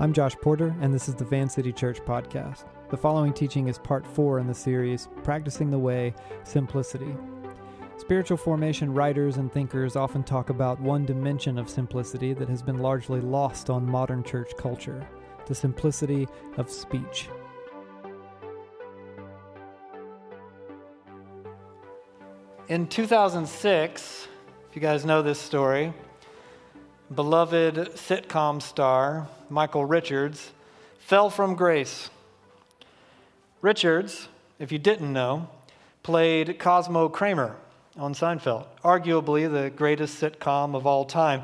I'm Josh Porter, and this is the Van City Church Podcast. The following teaching is part four in the series, Practicing the Way Simplicity. Spiritual formation writers and thinkers often talk about one dimension of simplicity that has been largely lost on modern church culture the simplicity of speech. In 2006, if you guys know this story, beloved sitcom star Michael Richards fell from grace. Richards, if you didn't know, played Cosmo Kramer on Seinfeld, arguably the greatest sitcom of all time.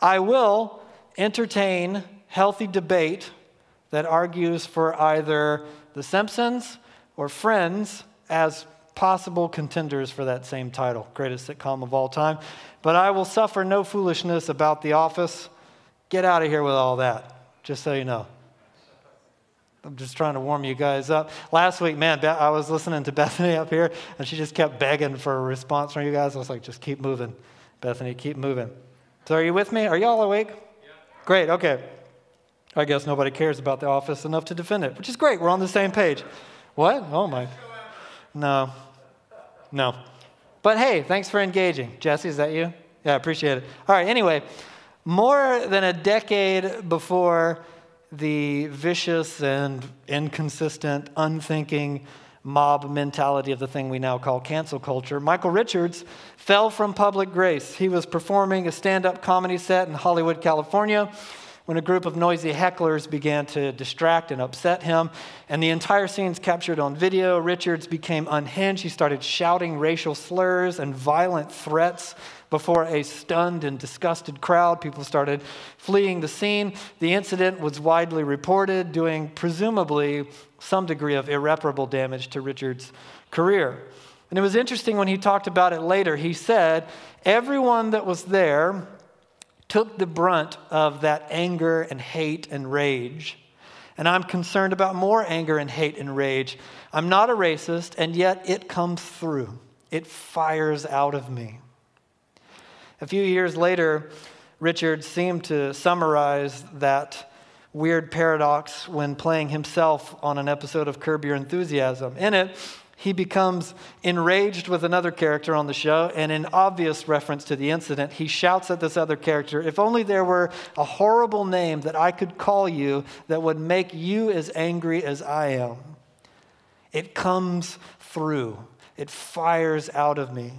I will entertain healthy debate that argues for either The Simpsons or Friends as possible contenders for that same title, greatest sitcom of all time. But I will suffer no foolishness about The Office. Get out of here with all that, just so you know. I'm just trying to warm you guys up. Last week, man, I was listening to Bethany up here, and she just kept begging for a response from you guys. I was like, just keep moving, Bethany, keep moving. So, are you with me? Are y'all awake? Yeah. Great, okay. I guess nobody cares about the office enough to defend it, which is great. We're on the same page. What? Oh, my. No. No. But hey, thanks for engaging. Jesse, is that you? Yeah, I appreciate it. All right, anyway, more than a decade before the vicious and inconsistent, unthinking mob mentality of the thing we now call cancel culture, Michael Richards fell from public grace. He was performing a stand up comedy set in Hollywood, California when a group of noisy hecklers began to distract and upset him. And the entire scene's captured on video. Richards became unhinged. He started shouting racial slurs and violent threats before a stunned and disgusted crowd. People started fleeing the scene. The incident was widely reported, doing presumably some degree of irreparable damage to Richards' career. And it was interesting when he talked about it later. He said, Everyone that was there took the brunt of that anger and hate and rage. And I'm concerned about more anger and hate and rage. I'm not a racist, and yet it comes through. It fires out of me. A few years later, Richard seemed to summarize that weird paradox when playing himself on an episode of Curb Your Enthusiasm. In it, he becomes enraged with another character on the show, and in obvious reference to the incident, he shouts at this other character, If only there were a horrible name that I could call you that would make you as angry as I am. It comes through, it fires out of me.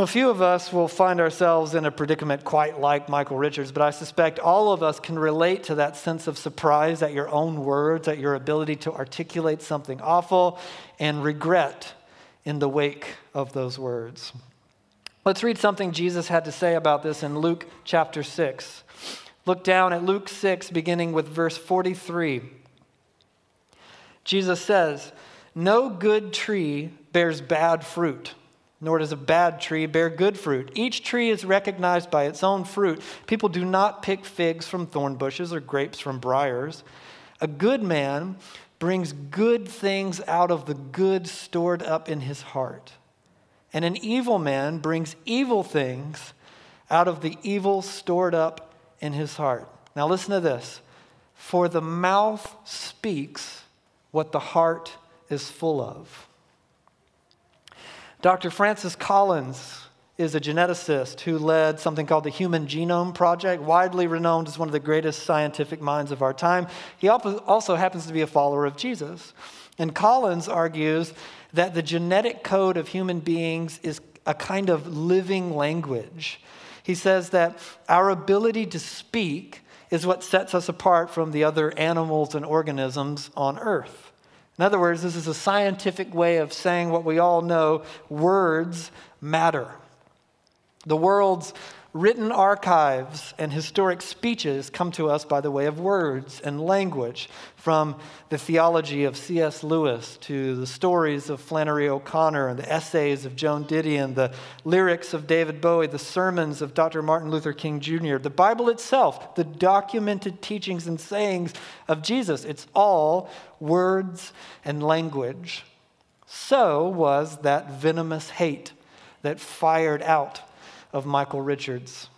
A few of us will find ourselves in a predicament quite like Michael Richards, but I suspect all of us can relate to that sense of surprise at your own words, at your ability to articulate something awful, and regret in the wake of those words. Let's read something Jesus had to say about this in Luke chapter 6. Look down at Luke 6, beginning with verse 43. Jesus says, No good tree bears bad fruit nor does a bad tree bear good fruit. Each tree is recognized by its own fruit. People do not pick figs from thorn bushes or grapes from briars. A good man brings good things out of the good stored up in his heart. And an evil man brings evil things out of the evil stored up in his heart. Now, listen to this. For the mouth speaks what the heart is full of. Dr. Francis Collins is a geneticist who led something called the Human Genome Project, widely renowned as one of the greatest scientific minds of our time. He also happens to be a follower of Jesus. And Collins argues that the genetic code of human beings is a kind of living language. He says that our ability to speak is what sets us apart from the other animals and organisms on earth. In other words, this is a scientific way of saying what we all know words matter. The world's written archives and historic speeches come to us by the way of words and language, from the theology of C.S. Lewis to the stories of Flannery O'Connor and the essays of Joan Didion, the lyrics of David Bowie, the sermons of Dr. Martin Luther King Jr., the Bible itself, the documented teachings and sayings of Jesus. It's all words and language. So was that venomous hate that fired out of Michael Richards.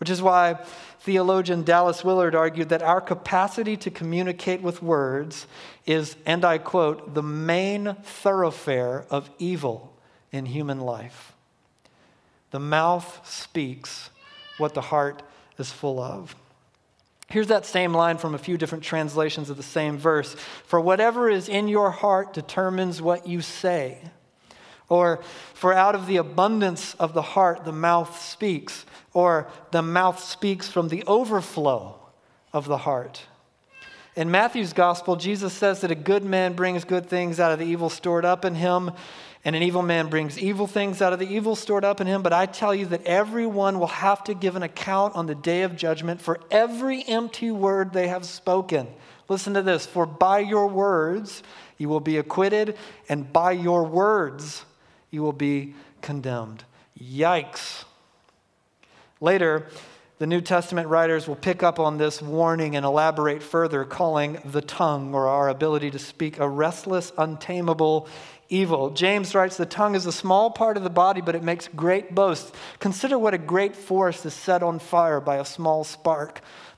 which is why theologian Dallas Willard argued that our capacity to communicate with words is, and I quote, the main thoroughfare of evil in human life. The mouth speaks what the heart is full of. Here's that same line from a few different translations of the same verse. For whatever is in your heart determines what you say. Or, for out of the abundance of the heart, the mouth speaks. Or, the mouth speaks from the overflow of the heart. In Matthew's gospel, Jesus says that a good man brings good things out of the evil stored up in him, and an evil man brings evil things out of the evil stored up in him. But I tell you that everyone will have to give an account on the day of judgment for every empty word they have spoken. Listen to this For by your words you will be acquitted, and by your words you will be condemned. Yikes. Later, the New Testament writers will pick up on this warning and elaborate further, calling the tongue, or our ability to speak, a restless, untamable evil. James writes, The tongue is a small part of the body, but it makes great boasts. Consider what a great forest is set on fire by a small spark.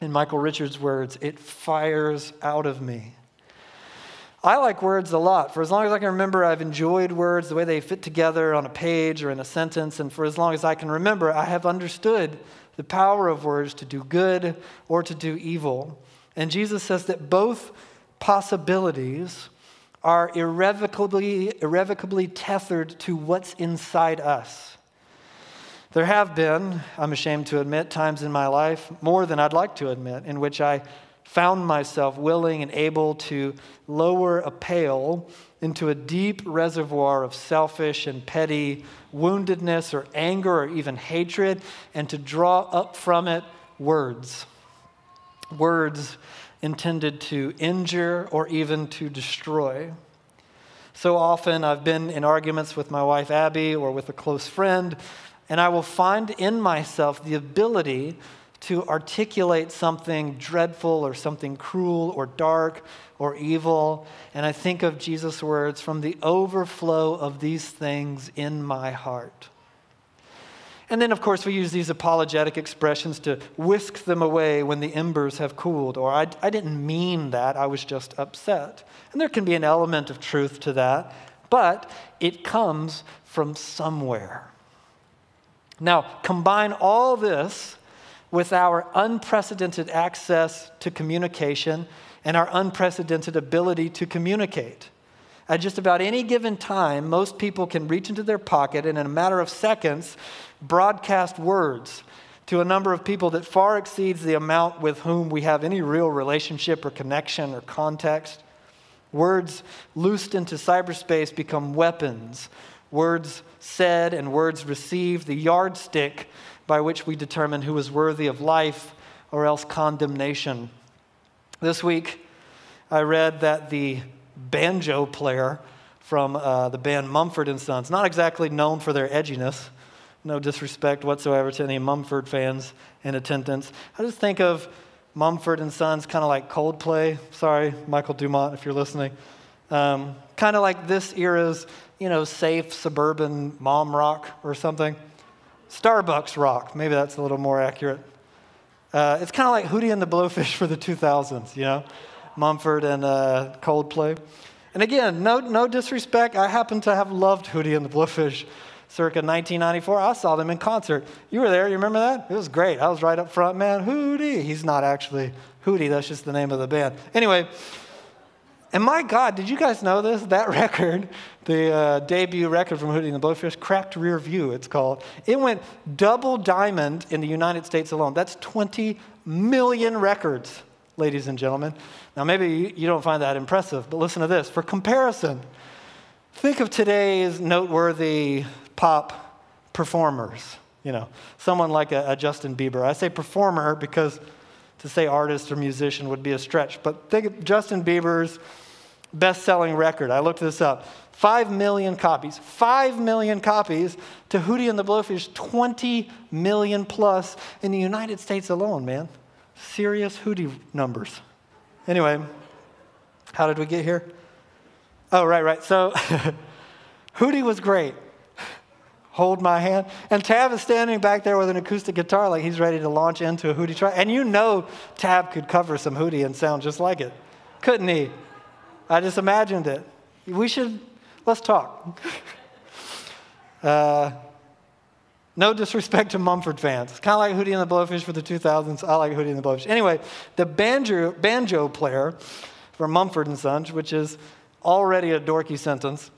In Michael Richards' words, it fires out of me. I like words a lot. For as long as I can remember, I've enjoyed words, the way they fit together on a page or in a sentence. And for as long as I can remember, I have understood the power of words to do good or to do evil. And Jesus says that both possibilities are irrevocably, irrevocably tethered to what's inside us. There have been, I'm ashamed to admit, times in my life, more than I'd like to admit, in which I found myself willing and able to lower a pail into a deep reservoir of selfish and petty woundedness or anger or even hatred, and to draw up from it words. Words intended to injure or even to destroy. So often I've been in arguments with my wife Abby or with a close friend and I will find in myself the ability to articulate something dreadful or something cruel or dark or evil. And I think of Jesus' words from the overflow of these things in my heart. And then, of course, we use these apologetic expressions to whisk them away when the embers have cooled, or I, I didn't mean that, I was just upset. And there can be an element of truth to that, but it comes from somewhere. Now, combine all this with our unprecedented access to communication and our unprecedented ability to communicate. At just about any given time, most people can reach into their pocket and, in a matter of seconds, broadcast words to a number of people that far exceeds the amount with whom we have any real relationship or connection or context. Words loosed into cyberspace become weapons words said and words received, the yardstick by which we determine who is worthy of life or else condemnation. This week, I read that the banjo player from uh, the band Mumford and Sons, not exactly known for their edginess, no disrespect whatsoever to any Mumford fans in attendance. I just think of Mumford and Sons kind of like Coldplay. Sorry, Michael Dumont, if you're listening. Um, kind of like this era's you know, safe suburban mom rock or something. Starbucks rock, maybe that's a little more accurate. Uh, it's kind of like Hootie and the Blowfish for the 2000s, you know, Mumford and uh, Coldplay. And again, no, no disrespect. I happen to have loved Hootie and the Blowfish circa 1994. I saw them in concert. You were there. You remember that? It was great. I was right up front, man. Hootie. He's not actually Hootie. That's just the name of the band. Anyway, and my God, did you guys know this? That record, the uh, debut record from Hootie and the Blowfish, Cracked Rear View, it's called. It went double diamond in the United States alone. That's 20 million records, ladies and gentlemen. Now, maybe you don't find that impressive, but listen to this. For comparison, think of today's noteworthy pop performers. You know, someone like a, a Justin Bieber. I say performer because To say artist or musician would be a stretch, but think of Justin Bieber's best selling record. I looked this up. Five million copies. Five million copies to Hootie and the Blowfish, 20 million plus in the United States alone, man. Serious Hootie numbers. Anyway, how did we get here? Oh, right, right. So Hootie was great. Hold my hand. And Tab is standing back there with an acoustic guitar like he's ready to launch into a Hootie track. And you know Tab could cover some Hootie and sound just like it. Couldn't he? I just imagined it. We should, let's talk. uh, no disrespect to Mumford fans. It's kind of like Hootie and the Blowfish for the 2000s. I like Hootie and the Blowfish. Anyway, the banjo, banjo player for Mumford and Sons, which is already a dorky sentence,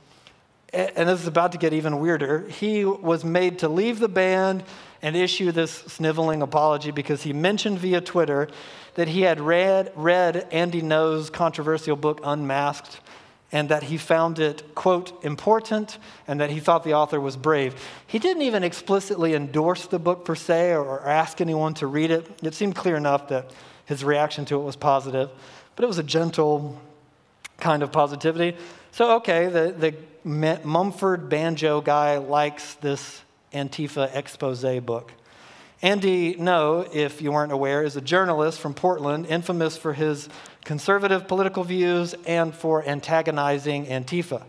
and this is about to get even weirder, he was made to leave the band and issue this sniveling apology because he mentioned via Twitter that he had read, read Andy Ngo's controversial book, Unmasked, and that he found it, quote, important, and that he thought the author was brave. He didn't even explicitly endorse the book per se or ask anyone to read it. It seemed clear enough that his reaction to it was positive, but it was a gentle kind of positivity. So, okay, the, the Mumford banjo guy likes this Antifa expose book. Andy Ngo, if you weren't aware, is a journalist from Portland, infamous for his conservative political views and for antagonizing Antifa.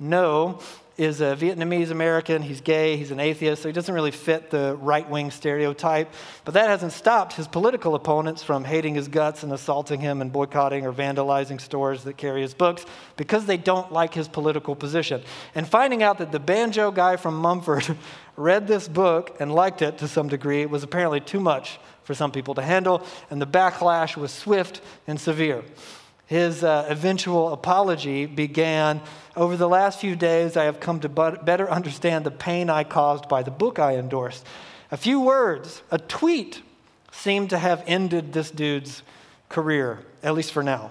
Ngo is a Vietnamese American. He's gay, he's an atheist, so he doesn't really fit the right wing stereotype. But that hasn't stopped his political opponents from hating his guts and assaulting him and boycotting or vandalizing stores that carry his books because they don't like his political position. And finding out that the banjo guy from Mumford read this book and liked it to some degree was apparently too much for some people to handle, and the backlash was swift and severe. His uh, eventual apology began Over the last few days, I have come to better understand the pain I caused by the book I endorsed. A few words, a tweet, seemed to have ended this dude's career, at least for now,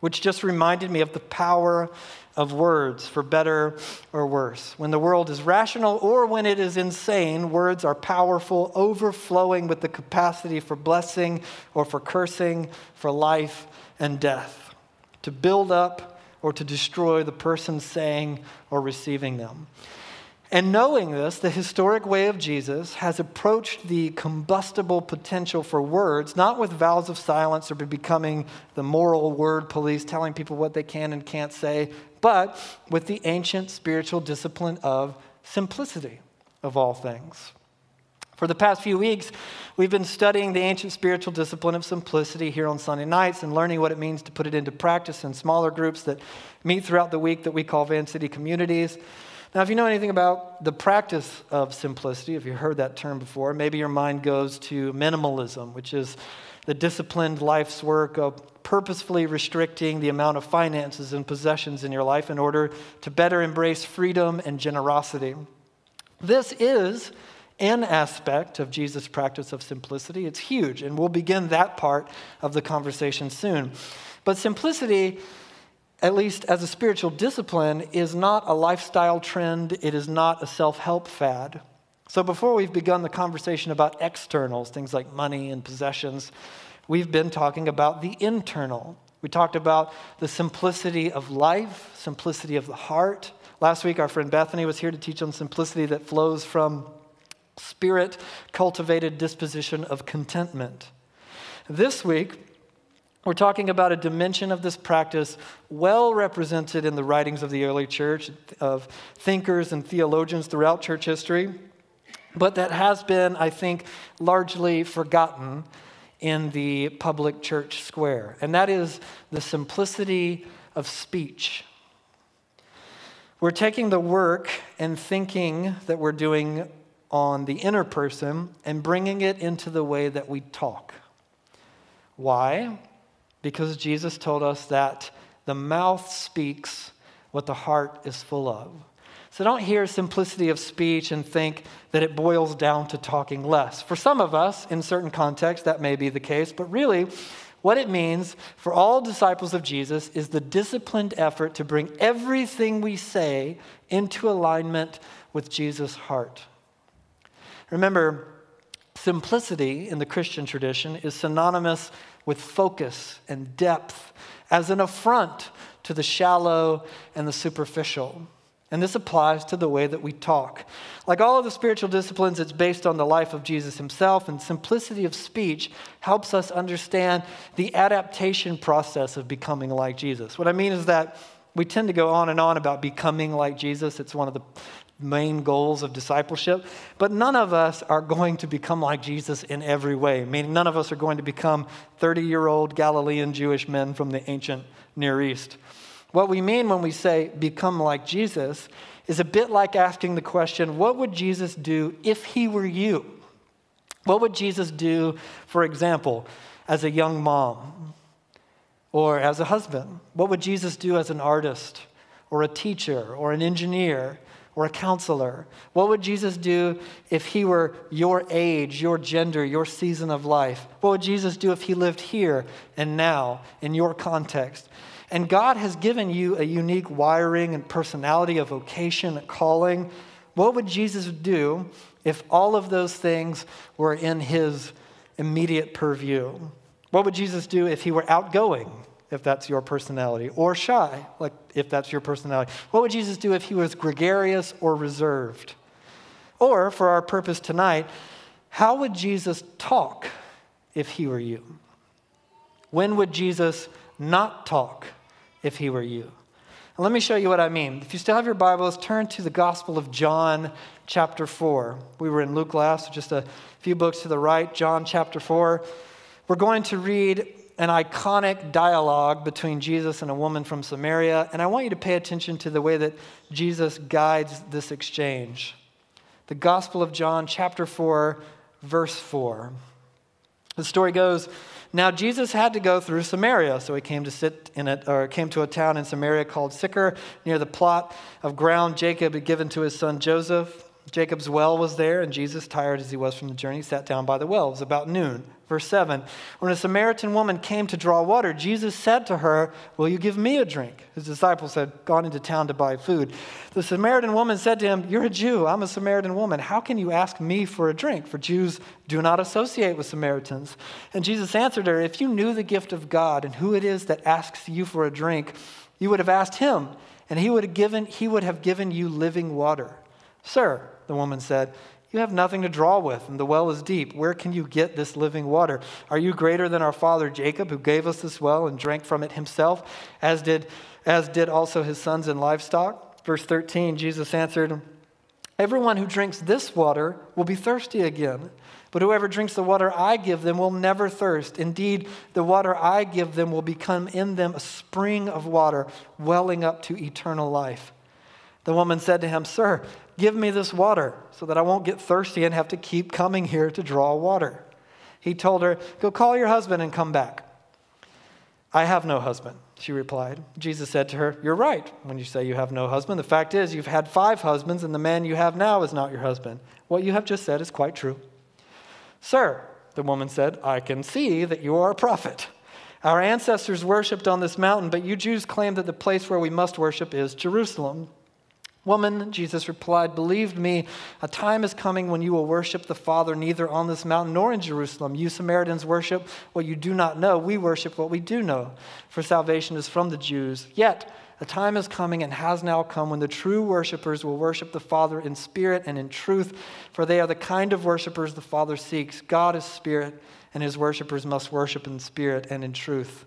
which just reminded me of the power of words, for better or worse. When the world is rational or when it is insane, words are powerful, overflowing with the capacity for blessing or for cursing, for life and death, to build up or to destroy the person saying or receiving them. And knowing this, the historic way of Jesus has approached the combustible potential for words, not with vows of silence or becoming the moral word police telling people what they can and can't say, but with the ancient spiritual discipline of simplicity of all things. For the past few weeks, we've been studying the ancient spiritual discipline of simplicity here on Sunday nights and learning what it means to put it into practice in smaller groups that meet throughout the week that we call Van City communities. Now, if you know anything about the practice of simplicity, if you've heard that term before, maybe your mind goes to minimalism, which is the disciplined life's work of purposefully restricting the amount of finances and possessions in your life in order to better embrace freedom and generosity. This is an aspect of Jesus' practice of simplicity. It's huge, and we'll begin that part of the conversation soon. But simplicity, at least as a spiritual discipline, is not a lifestyle trend, it is not a self help fad. So before we've begun the conversation about externals, things like money and possessions, we've been talking about the internal. We talked about the simplicity of life, simplicity of the heart. Last week, our friend Bethany was here to teach on simplicity that flows from spirit cultivated disposition of contentment. This week, we're talking about a dimension of this practice well represented in the writings of the early church, of thinkers and theologians throughout church history, but that has been, I think, largely forgotten in the public church square. And that is the simplicity of speech. We're taking the work and thinking that we're doing on the inner person and bringing it into the way that we talk. Why? Because Jesus told us that the mouth speaks what the heart is full of. So don't hear simplicity of speech and think that it boils down to talking less. For some of us, in certain contexts, that may be the case, but really, what it means for all disciples of Jesus is the disciplined effort to bring everything we say into alignment with Jesus' heart. Remember, Simplicity in the Christian tradition is synonymous with focus and depth as an affront to the shallow and the superficial. And this applies to the way that we talk. Like all of the spiritual disciplines, it's based on the life of Jesus himself, and simplicity of speech helps us understand the adaptation process of becoming like Jesus. What I mean is that we tend to go on and on about becoming like Jesus. It's one of the main goals of discipleship. But none of us are going to become like Jesus in every way, meaning none of us are going to become 30 year old Galilean Jewish men from the ancient Near East. What we mean when we say become like Jesus is a bit like asking the question what would Jesus do if he were you? What would Jesus do, for example, as a young mom or as a husband? What would Jesus do as an artist or a teacher or an engineer or a counselor? What would Jesus do if he were your age, your gender, your season of life? What would Jesus do if he lived here and now in your context? And God has given you a unique wiring and personality, a vocation, a calling. What would Jesus do if all of those things were in his immediate purview? What would Jesus do if he were outgoing, if that's your personality, or shy, like if that's your personality? What would Jesus do if he was gregarious or reserved? Or, for our purpose tonight, how would Jesus talk if he were you? When would Jesus not talk if he were you. Let me show you what I mean. If you still have your Bibles, turn to the Gospel of John, chapter 4. We were in Luke last, just a few books to the right, John chapter 4. We're going to read an iconic dialogue between Jesus and a woman from Samaria, and I want you to pay attention to the way that Jesus guides this exchange. The Gospel of John, chapter 4, verse 4. The story goes now Jesus had to go through Samaria, so he came to sit in it, or came to a town in Samaria called Sychar, near the plot of ground Jacob had given to his son Joseph. Jacob's well was there, and Jesus, tired as he was from the journey, sat down by the well. It was about noon. Verse 7 When a Samaritan woman came to draw water, Jesus said to her, Will you give me a drink? His disciples had gone into town to buy food. The Samaritan woman said to him, You're a Jew. I'm a Samaritan woman. How can you ask me for a drink? For Jews do not associate with Samaritans. And Jesus answered her, If you knew the gift of God and who it is that asks you for a drink, you would have asked him, and he would have given, he would have given you living water. Sir, the woman said, You have nothing to draw with, and the well is deep. Where can you get this living water? Are you greater than our father Jacob, who gave us this well and drank from it himself, as did, as did also his sons and livestock? Verse 13, Jesus answered, Everyone who drinks this water will be thirsty again. But whoever drinks the water I give them will never thirst. Indeed, the water I give them will become in them a spring of water welling up to eternal life. The woman said to him, Sir, give me this water so that I won't get thirsty and have to keep coming here to draw water. He told her, Go call your husband and come back. I have no husband, she replied. Jesus said to her, You're right when you say you have no husband. The fact is, you've had five husbands, and the man you have now is not your husband. What you have just said is quite true. Sir, the woman said, I can see that you are a prophet. Our ancestors worshipped on this mountain, but you Jews claim that the place where we must worship is Jerusalem. Woman, Jesus replied, Believe me, a time is coming when you will worship the Father neither on this mountain nor in Jerusalem. You Samaritans worship what you do not know. We worship what we do know, for salvation is from the Jews. Yet, a time is coming and has now come when the true worshipers will worship the Father in spirit and in truth, for they are the kind of worshipers the Father seeks. God is spirit, and his worshipers must worship in spirit and in truth.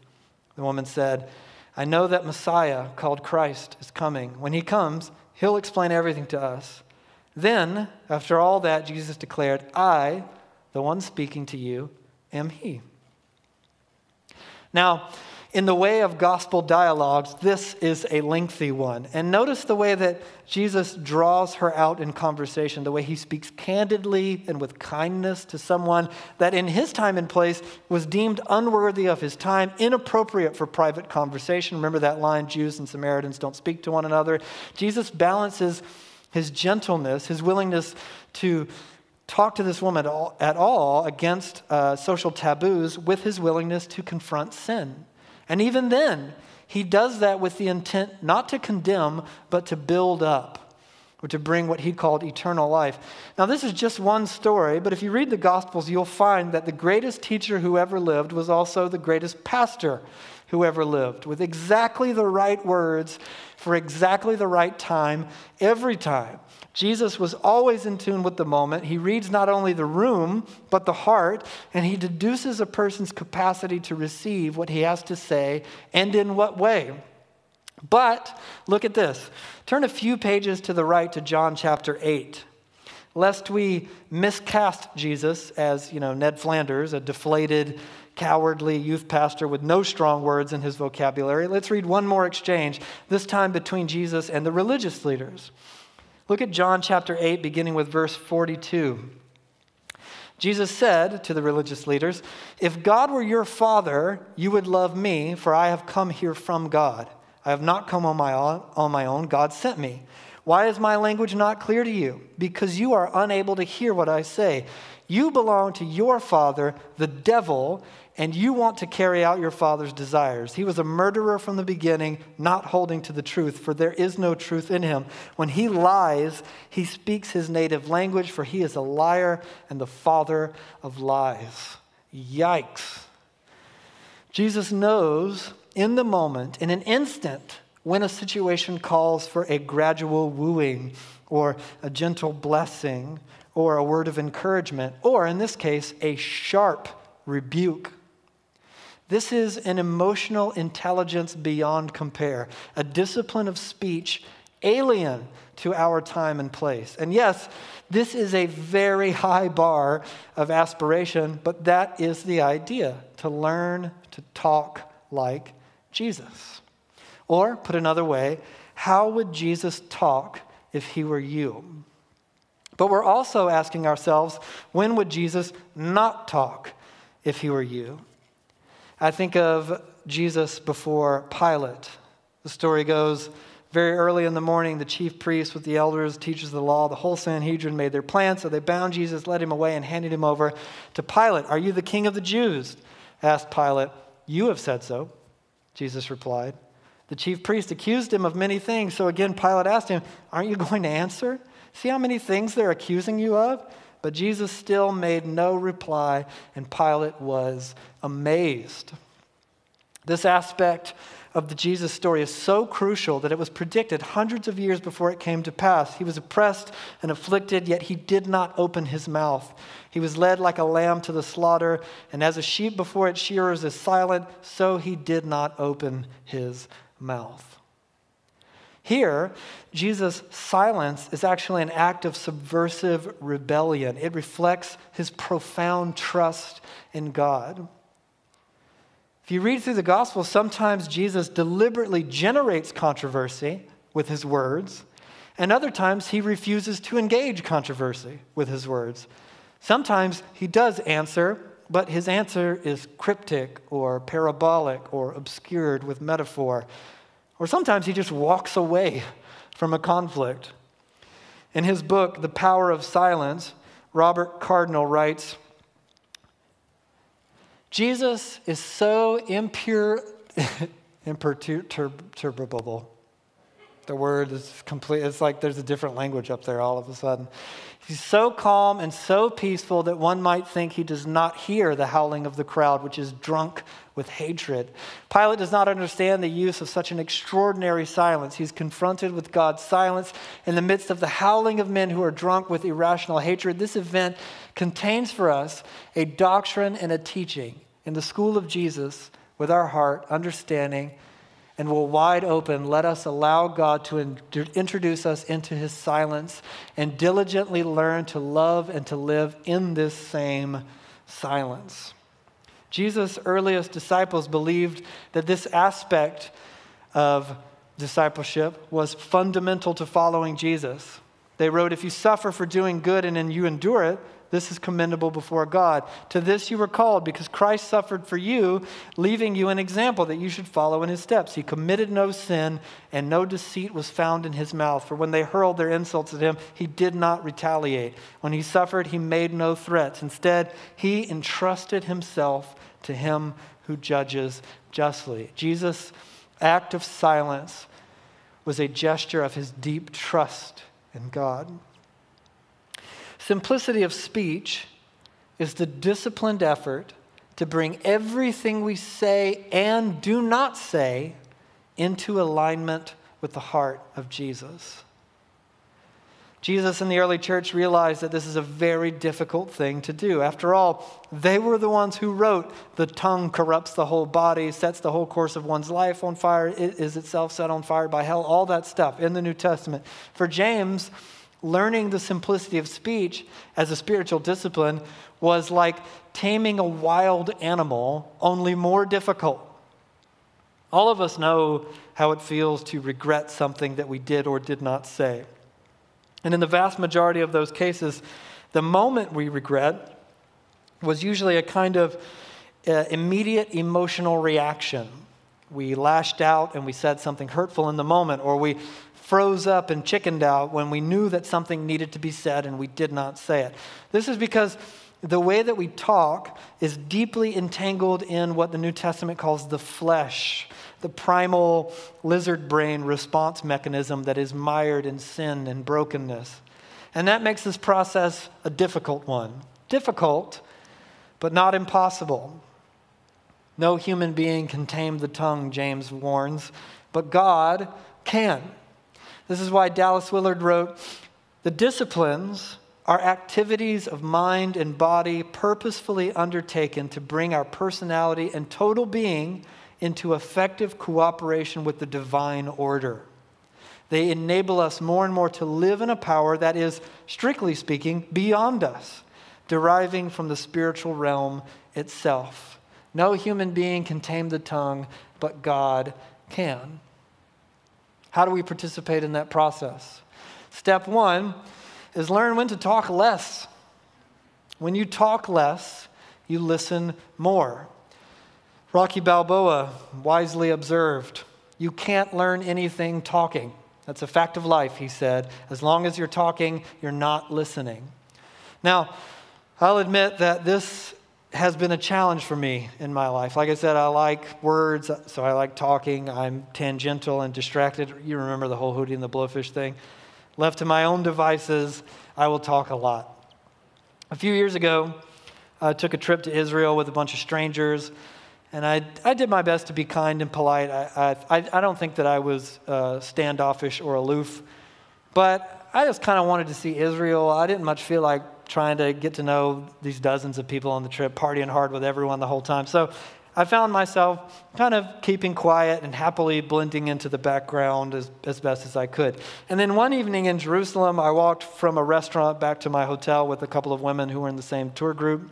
The woman said, I know that Messiah, called Christ, is coming. When he comes, He'll explain everything to us. Then, after all that, Jesus declared, I, the one speaking to you, am He. Now, in the way of gospel dialogues, this is a lengthy one. And notice the way that Jesus draws her out in conversation, the way he speaks candidly and with kindness to someone that in his time and place was deemed unworthy of his time, inappropriate for private conversation. Remember that line Jews and Samaritans don't speak to one another. Jesus balances his gentleness, his willingness to talk to this woman at all, against uh, social taboos with his willingness to confront sin. And even then, he does that with the intent not to condemn, but to build up. or to bring what he called eternal life. Now, this is just one story, but if you read the Gospels, you'll find that the greatest teacher who ever lived was also the greatest pastor who ever lived, with exactly the right words for exactly the right time every time. Jesus was always in tune with the moment. He reads not only the room, but the heart, and he deduces a person's capacity to receive what he has to say and in what way. But look at this. Turn a few pages to the right to John chapter 8. Lest we miscast Jesus as, you know, Ned Flanders, a deflated, cowardly youth pastor with no strong words in his vocabulary, let's read one more exchange, this time between Jesus and the religious leaders. Look at John chapter 8, beginning with verse 42. Jesus said to the religious leaders, If God were your father, you would love me, for I have come here from God. I have not come on my own, on my own. God sent me. Why is my language not clear to you? Because you are unable to hear what I say. You belong to your father, the devil, and you want to carry out your father's desires. He was a murderer from the beginning, not holding to the truth, for there is no truth in him. When he lies, he speaks his native language, for he is a liar and the father of lies. Yikes. Jesus knows in the moment, in an instant, when a situation calls for a gradual wooing or a gentle blessing or a word of encouragement, or in this case, a sharp rebuke. This is an emotional intelligence beyond compare, a discipline of speech alien to our time and place. And yes, this is a very high bar of aspiration, but that is the idea to learn to talk like Jesus. Or, put another way, how would Jesus talk if he were you? But we're also asking ourselves, when would Jesus not talk if he were you? I think of Jesus before Pilate. The story goes very early in the morning, the chief priests with the elders, teachers of the law, the whole Sanhedrin made their plan, so they bound Jesus, led him away, and handed him over to Pilate. Are you the king of the Jews? asked Pilate. You have said so. Jesus replied. The chief priest accused him of many things. So again, Pilate asked him, Aren't you going to answer? See how many things they're accusing you of? But Jesus still made no reply, and Pilate was amazed. This aspect of the Jesus story is so crucial that it was predicted hundreds of years before it came to pass. He was oppressed and afflicted, yet he did not open his mouth. He was led like a lamb to the slaughter, and as a sheep before its shearers is silent, so he did not open his mouth. Here, Jesus' silence is actually an act of subversive rebellion. It reflects his profound trust in God. If you read through the Gospel, sometimes Jesus deliberately generates controversy with his words, and other times he refuses to engage controversy with his words. Sometimes he does answer, but his answer is cryptic or parabolic or obscured with metaphor. Or sometimes he just walks away from a conflict. In his book, The Power of Silence, Robert Cardinal writes Jesus is so impure, imperturbable. The word is complete. It's like there's a different language up there all of a sudden. He's so calm and so peaceful that one might think he does not hear the howling of the crowd, which is drunk with hatred. Pilate does not understand the use of such an extraordinary silence. He's confronted with God's silence in the midst of the howling of men who are drunk with irrational hatred. This event contains for us a doctrine and a teaching in the school of Jesus with our heart, understanding, and will wide open, let us allow God to in- introduce us into his silence and diligently learn to love and to live in this same silence. Jesus' earliest disciples believed that this aspect of discipleship was fundamental to following Jesus. They wrote, If you suffer for doing good and then you endure it, this is commendable before God. To this you were called because Christ suffered for you, leaving you an example that you should follow in his steps. He committed no sin, and no deceit was found in his mouth. For when they hurled their insults at him, he did not retaliate. When he suffered, he made no threats. Instead, he entrusted himself to him who judges justly. Jesus' act of silence was a gesture of his deep trust in God. Simplicity of speech is the disciplined effort to bring everything we say and do not say into alignment with the heart of Jesus. Jesus and the early church realized that this is a very difficult thing to do. After all, they were the ones who wrote, The tongue corrupts the whole body, sets the whole course of one's life on fire, it is itself set on fire by hell, all that stuff in the New Testament. For James, learning the simplicity of speech as a spiritual discipline was like taming a wild animal, only more difficult. All of us know how it feels to regret something that we did or did not say. And in the vast majority of those cases, the moment we regret was usually a kind of uh, immediate emotional reaction. We lashed out and we said something hurtful in the moment, or we froze up and chickened out when we knew that something needed to be said and we did not say it. This is because the way that we talk is deeply entangled in what the New Testament calls the flesh the primal lizard brain response mechanism that is mired in sin and brokenness. And that makes this process a difficult one. Difficult, but not impossible. No human being can tame the tongue, James warns, but God can. This is why Dallas Willard wrote The disciplines are activities of mind and body purposefully undertaken to bring our personality and total being into effective cooperation with the divine order. They enable us more and more to live in a power that is, strictly speaking, beyond us, deriving from the spiritual realm itself. No human being can tame the tongue, but God can. How do we participate in that process? Step one is learn when to talk less. When you talk less, you listen more. Rocky Balboa wisely observed, You can't learn anything talking. That's a fact of life, he said. As long as you're talking, you're not listening. Now, I'll admit that this has been a challenge for me in my life. Like I said, I like words, so I like talking. I'm tangential and distracted. You remember the whole Hootie and the Blowfish thing? Left to my own devices, I will talk a lot. A few years ago, I took a trip to Israel with a bunch of strangers. And I, I did my best to be kind and polite. I, I, I don't think that I was uh, standoffish or aloof, but I just kind of wanted to see Israel. I didn't much feel like trying to get to know these dozens of people on the trip, partying hard with everyone the whole time. So I found myself kind of keeping quiet and happily blending into the background as, as best as I could. And then one evening in Jerusalem, I walked from a restaurant back to my hotel with a couple of women who were in the same tour group.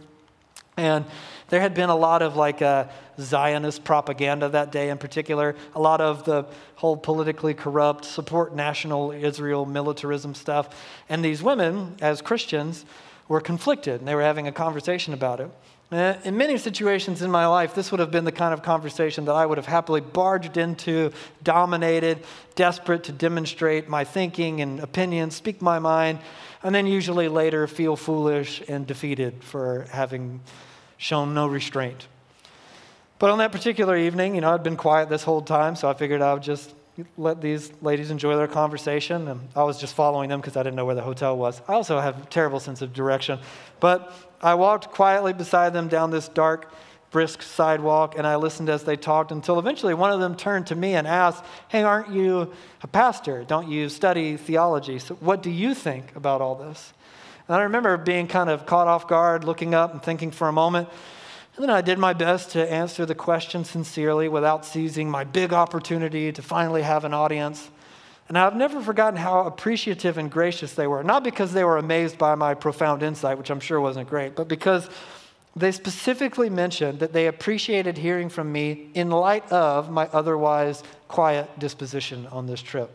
And there had been a lot of like uh, Zionist propaganda that day in particular, a lot of the whole politically corrupt, support national Israel militarism stuff. And these women, as Christians, were conflicted and they were having a conversation about it. Uh, in many situations in my life, this would have been the kind of conversation that I would have happily barged into, dominated, desperate to demonstrate my thinking and opinions, speak my mind, and then usually later feel foolish and defeated for having shown no restraint. But on that particular evening, you know, I'd been quiet this whole time, so I figured I would just let these ladies enjoy their conversation. And I was just following them because I didn't know where the hotel was. I also have a terrible sense of direction. But I walked quietly beside them down this dark, brisk sidewalk, and I listened as they talked until eventually one of them turned to me and asked, Hey, aren't you a pastor? Don't you study theology? So what do you think about all this? And I remember being kind of caught off guard, looking up and thinking for a moment. And then I did my best to answer the question sincerely without seizing my big opportunity to finally have an audience. And I've never forgotten how appreciative and gracious they were. Not because they were amazed by my profound insight, which I'm sure wasn't great, but because they specifically mentioned that they appreciated hearing from me in light of my otherwise quiet disposition on this trip.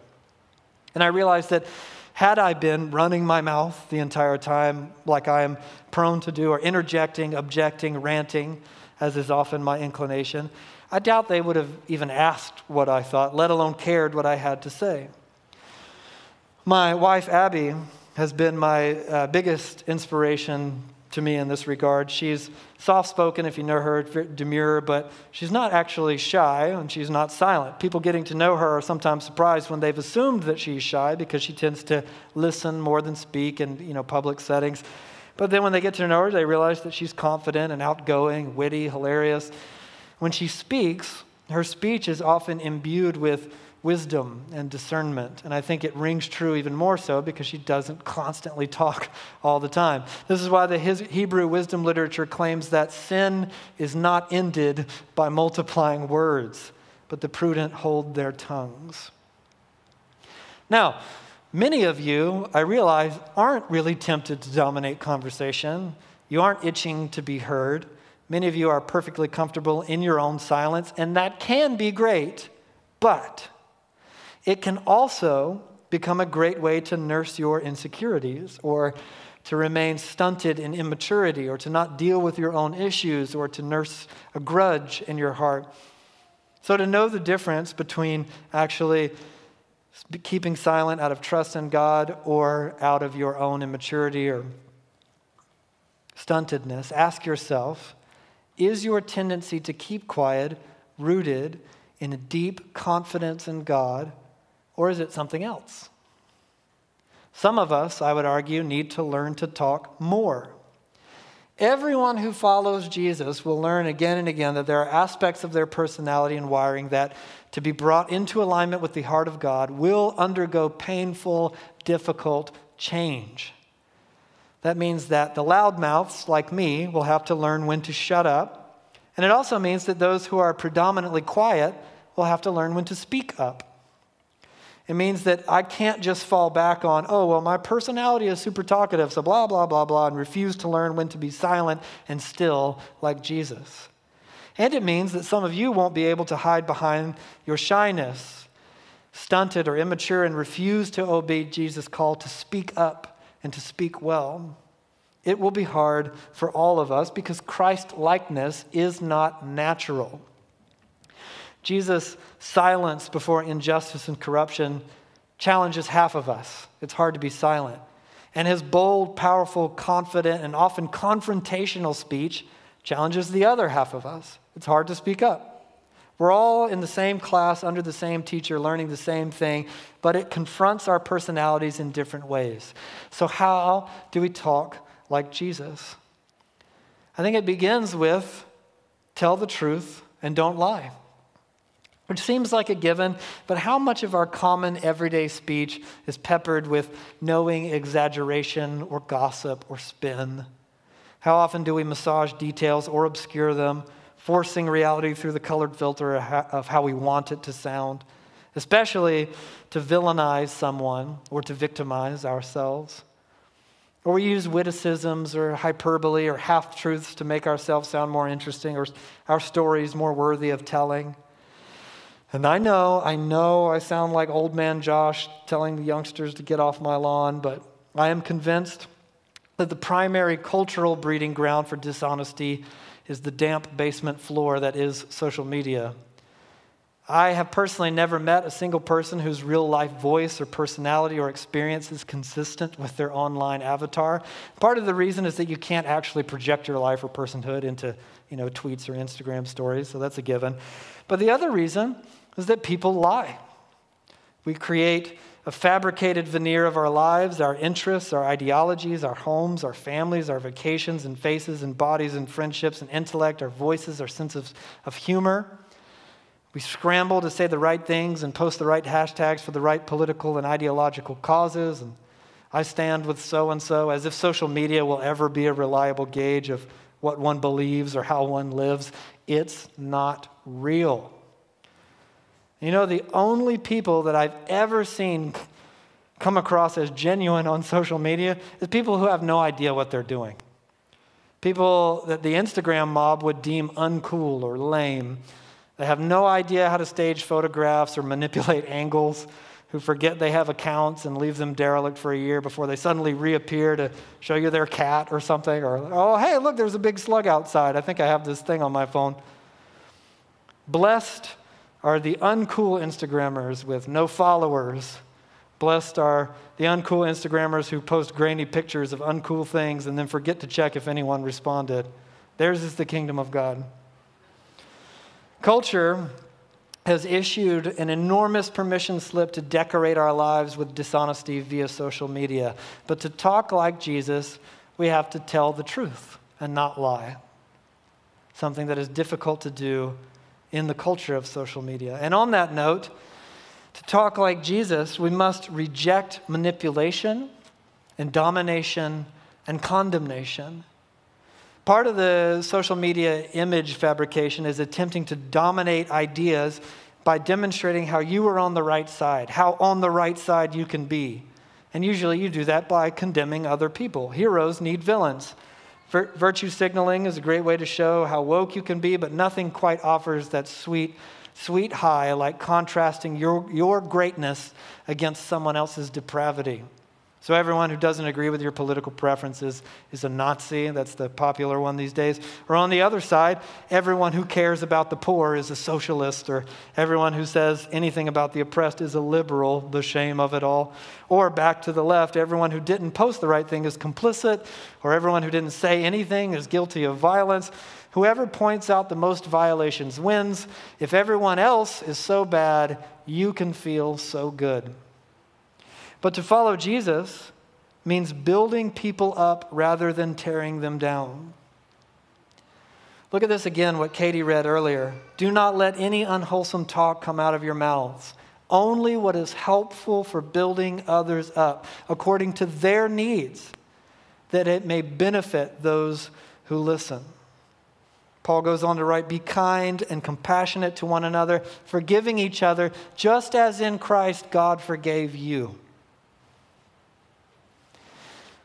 And I realized that had I been running my mouth the entire time, like I am prone to do, or interjecting, objecting, ranting, as is often my inclination, I doubt they would have even asked what I thought, let alone cared what I had to say. My wife, Abby, has been my uh, biggest inspiration to me in this regard. She's soft spoken, if you know her, demure, but she's not actually shy and she's not silent. People getting to know her are sometimes surprised when they've assumed that she's shy because she tends to listen more than speak in you know, public settings. But then when they get to know her, they realize that she's confident and outgoing, witty, hilarious. When she speaks, her speech is often imbued with wisdom and discernment. And I think it rings true even more so because she doesn't constantly talk all the time. This is why the Hebrew wisdom literature claims that sin is not ended by multiplying words, but the prudent hold their tongues. Now, many of you, I realize, aren't really tempted to dominate conversation. You aren't itching to be heard. Many of you are perfectly comfortable in your own silence, and that can be great, but it can also become a great way to nurse your insecurities or to remain stunted in immaturity or to not deal with your own issues or to nurse a grudge in your heart. So, to know the difference between actually keeping silent out of trust in God or out of your own immaturity or stuntedness, ask yourself is your tendency to keep quiet rooted in a deep confidence in God? Or is it something else? Some of us, I would argue, need to learn to talk more. Everyone who follows Jesus will learn again and again that there are aspects of their personality and wiring that, to be brought into alignment with the heart of God, will undergo painful, difficult change. That means that the loudmouths, like me, will have to learn when to shut up. And it also means that those who are predominantly quiet will have to learn when to speak up. It means that I can't just fall back on, oh, well, my personality is super talkative, so blah, blah, blah, blah, and refuse to learn when to be silent and still like Jesus. And it means that some of you won't be able to hide behind your shyness, stunted or immature, and refuse to obey Jesus' call to speak up and to speak well. It will be hard for all of us because Christ likeness is not natural. Jesus' silence before injustice and corruption challenges half of us. It's hard to be silent. And his bold, powerful, confident, and often confrontational speech challenges the other half of us. It's hard to speak up. We're all in the same class, under the same teacher, learning the same thing, but it confronts our personalities in different ways. So, how do we talk like Jesus? I think it begins with tell the truth and don't lie which seems like a given, but how much of our common everyday speech is peppered with knowing exaggeration or gossip or spin? How often do we massage details or obscure them, forcing reality through the colored filter of how we want it to sound, especially to villainize someone or to victimize ourselves? Or we use witticisms or hyperbole or half truths to make ourselves sound more interesting or our stories more worthy of telling. And I know, I know I sound like old man Josh telling the youngsters to get off my lawn, but I am convinced that the primary cultural breeding ground for dishonesty is the damp basement floor that is social media. I have personally never met a single person whose real life voice or personality or experience is consistent with their online avatar. Part of the reason is that you can't actually project your life or personhood into, you know, tweets or Instagram stories, so that's a given. But the other reason is that people lie. We create a fabricated veneer of our lives, our interests, our ideologies, our homes, our families, our vacations and faces and bodies and friendships and intellect, our voices, our sense of, of humor. We scramble to say the right things and post the right hashtags for the right political and ideological causes. And I stand with so and so as if social media will ever be a reliable gauge of what one believes or how one lives. It's not real. You know, the only people that I've ever seen come across as genuine on social media is people who have no idea what they're doing. People that the Instagram mob would deem uncool or lame. They have no idea how to stage photographs or manipulate angles, who forget they have accounts and leave them derelict for a year before they suddenly reappear to show you their cat or something. Or, oh, hey, look, there's a big slug outside. I think I have this thing on my phone. Blessed are the uncool Instagrammers with no followers Blessed are the uncool Instagrammers who post grainy pictures of uncool things and then forget to check if anyone responded. Theirs is the kingdom of God. Culture has issued an enormous permission slip to decorate our lives with dishonesty via social media. But to talk like Jesus, we have to tell the truth and not lie. Something that is difficult to do in the culture of social media. And on that note, to talk like Jesus, we must reject manipulation and domination and condemnation. Part of the social media image fabrication is attempting to dominate ideas by demonstrating how you are on the right side, how on the right side you can be. And usually you do that by condemning other people. Heroes need villains. Virtue signaling is a great way to show how woke you can be, but nothing quite offers that sweet sweet high, like contrasting your, your greatness against someone else's depravity. So, everyone who doesn't agree with your political preferences is a Nazi. That's the popular one these days. Or on the other side, everyone who cares about the poor is a socialist. Or everyone who says anything about the oppressed is a liberal, the shame of it all. Or back to the left, everyone who didn't post the right thing is complicit. Or everyone who didn't say anything is guilty of violence. Whoever points out the most violations wins. If everyone else is so bad, you can feel so good. But to follow Jesus means building people up rather than tearing them down. Look at this again, what Katie read earlier. Do not let any unwholesome talk come out of your mouths, only what is helpful for building others up according to their needs, that it may benefit those who listen. Paul goes on to write, Be kind and compassionate to one another, forgiving each other, just as in Christ God forgave you.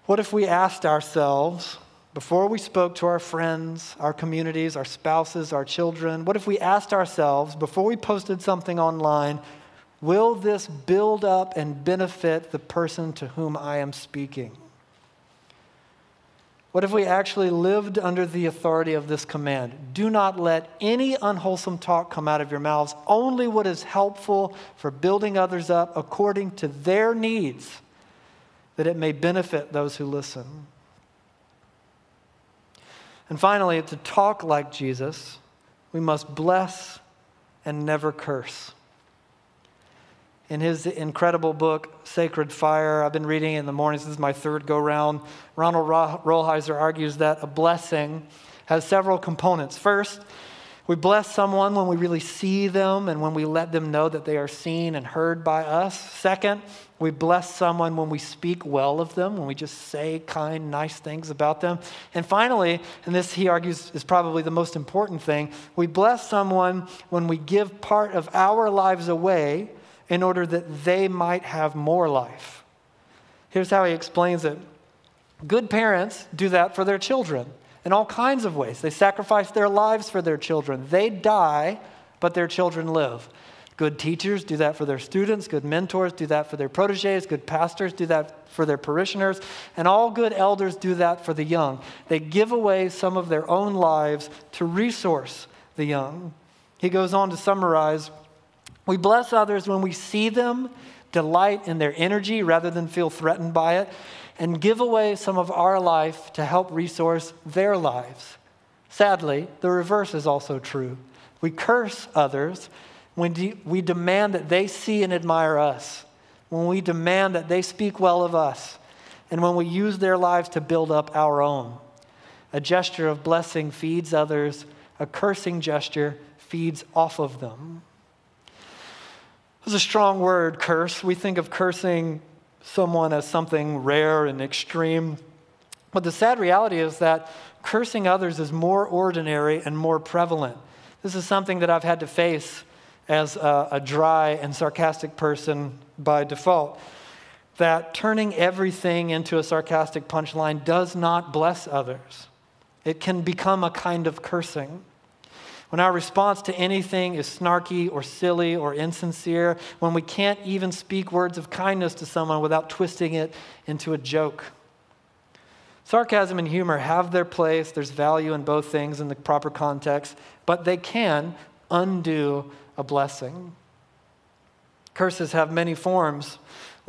What if we asked ourselves, before we spoke to our friends, our communities, our spouses, our children, what if we asked ourselves, before we posted something online, will this build up and benefit the person to whom I am speaking? What if we actually lived under the authority of this command? Do not let any unwholesome talk come out of your mouths, only what is helpful for building others up according to their needs, that it may benefit those who listen. And finally, to talk like Jesus, we must bless and never curse in his incredible book, Sacred Fire. I've been reading it in the mornings. This is my third go round. Ronald Rolheiser argues that a blessing has several components. First, we bless someone when we really see them and when we let them know that they are seen and heard by us. Second, we bless someone when we speak well of them, when we just say kind, nice things about them. And finally, and this he argues is probably the most important thing, we bless someone when we give part of our lives away in order that they might have more life. Here's how he explains it Good parents do that for their children in all kinds of ways. They sacrifice their lives for their children. They die, but their children live. Good teachers do that for their students. Good mentors do that for their proteges. Good pastors do that for their parishioners. And all good elders do that for the young. They give away some of their own lives to resource the young. He goes on to summarize we bless others when we see them, delight in their energy rather than feel threatened by it, and give away some of our life to help resource their lives. Sadly, the reverse is also true. We curse others when we demand that they see and admire us, when we demand that they speak well of us, and when we use their lives to build up our own. A gesture of blessing feeds others, a cursing gesture feeds off of them. It's a strong word, curse. We think of cursing someone as something rare and extreme. But the sad reality is that cursing others is more ordinary and more prevalent. This is something that I've had to face as a, a dry and sarcastic person by default. That turning everything into a sarcastic punchline does not bless others. It can become a kind of cursing when our response to anything is snarky or silly or insincere, when we can't even speak words of kindness to someone without twisting it into a joke. Sarcasm and humor have their place. There's value in both things in the proper context, but they can undo a blessing. Curses have many forms.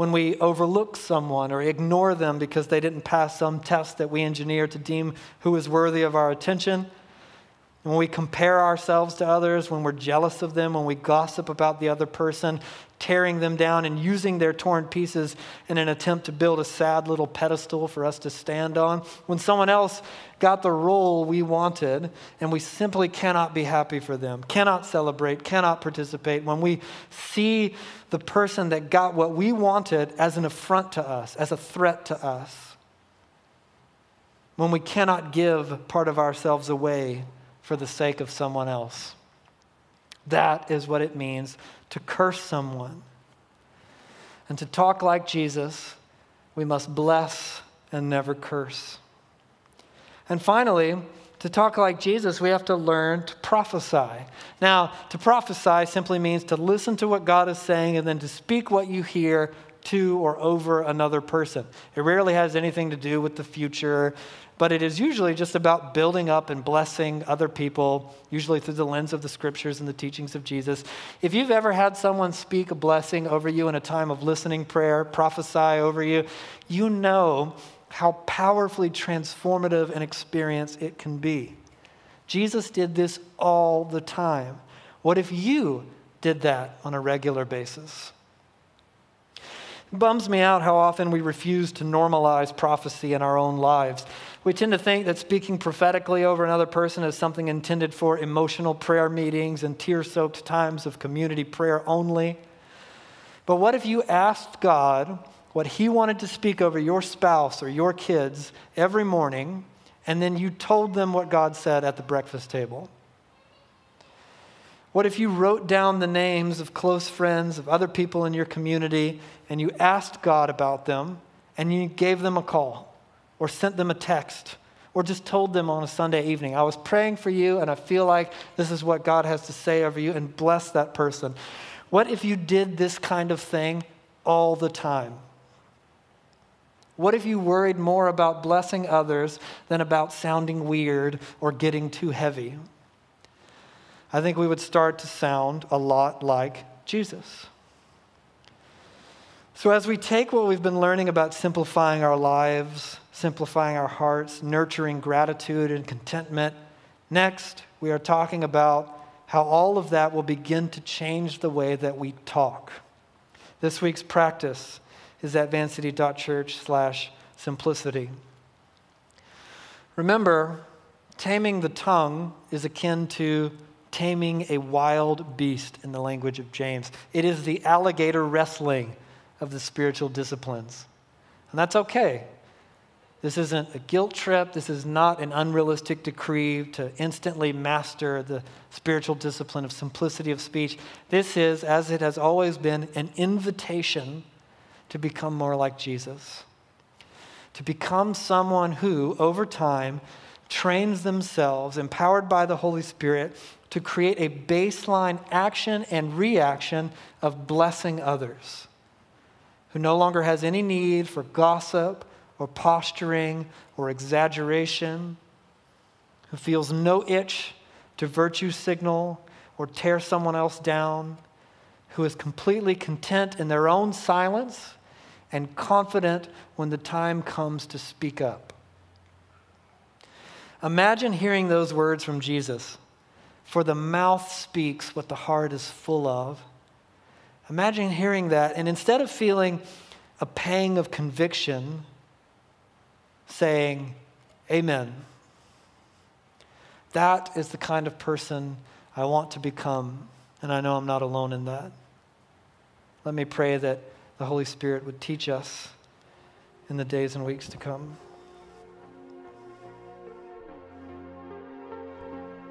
when we overlook someone or ignore them because they didn't pass some test that we engineered to deem who is worthy of our attention, when we compare ourselves to others, when we're jealous of them, when we gossip about the other person, tearing them down and using their torn pieces in an attempt to build a sad little pedestal for us to stand on, when someone else got the role we wanted and we simply cannot be happy for them, cannot celebrate, cannot participate, when we see the person that got what we wanted as an affront to us, as a threat to us, when we cannot give part of ourselves away for the sake of someone else. That is what it means to curse someone. And to talk like Jesus, we must bless and never curse. And finally, to talk like Jesus, we have to learn to prophesy. Now, to prophesy simply means to listen to what God is saying and then to speak what you hear to or over another person. It rarely has anything to do with the future but it is usually just about building up and blessing other people, usually through the lens of the scriptures and the teachings of Jesus. If you've ever had someone speak a blessing over you in a time of listening prayer, prophesy over you, you know how powerfully transformative an experience it can be. Jesus did this all the time. What if you did that on a regular basis? Bums me out how often we refuse to normalize prophecy in our own lives. We tend to think that speaking prophetically over another person is something intended for emotional prayer meetings and tear soaked times of community prayer only. But what if you asked God what He wanted to speak over your spouse or your kids every morning, and then you told them what God said at the breakfast table? What if you wrote down the names of close friends, of other people in your community, and you asked God about them, and you gave them a call, or sent them a text, or just told them on a Sunday evening, I was praying for you, and I feel like this is what God has to say over you, and bless that person? What if you did this kind of thing all the time? What if you worried more about blessing others than about sounding weird or getting too heavy? I think we would start to sound a lot like Jesus. So, as we take what we've been learning about simplifying our lives, simplifying our hearts, nurturing gratitude and contentment, next we are talking about how all of that will begin to change the way that we talk. This week's practice is at vancity.church slash simplicity. Remember, taming the tongue is akin to taming a wild beast in the language of James. It is the alligator wrestling of the spiritual disciplines. And that's okay. This isn't a guilt trip. This is not an unrealistic decree to instantly master the spiritual discipline of simplicity of speech. This is, as it has always been, an invitation to become more like Jesus, to become someone who, over time, trains themselves, empowered by the Holy Spirit, to create a baseline action and reaction of blessing others, who no longer has any need for gossip or posturing or exaggeration, who feels no itch to virtue signal or tear someone else down, who is completely content in their own silence and confident when the time comes to speak up. Imagine hearing those words from Jesus For the mouth speaks what the heart is full of. Imagine hearing that, and instead of feeling a pang of conviction, saying, Amen. That is the kind of person I want to become, and I know I'm not alone in that. Let me pray that the Holy Spirit would teach us in the days and weeks to come.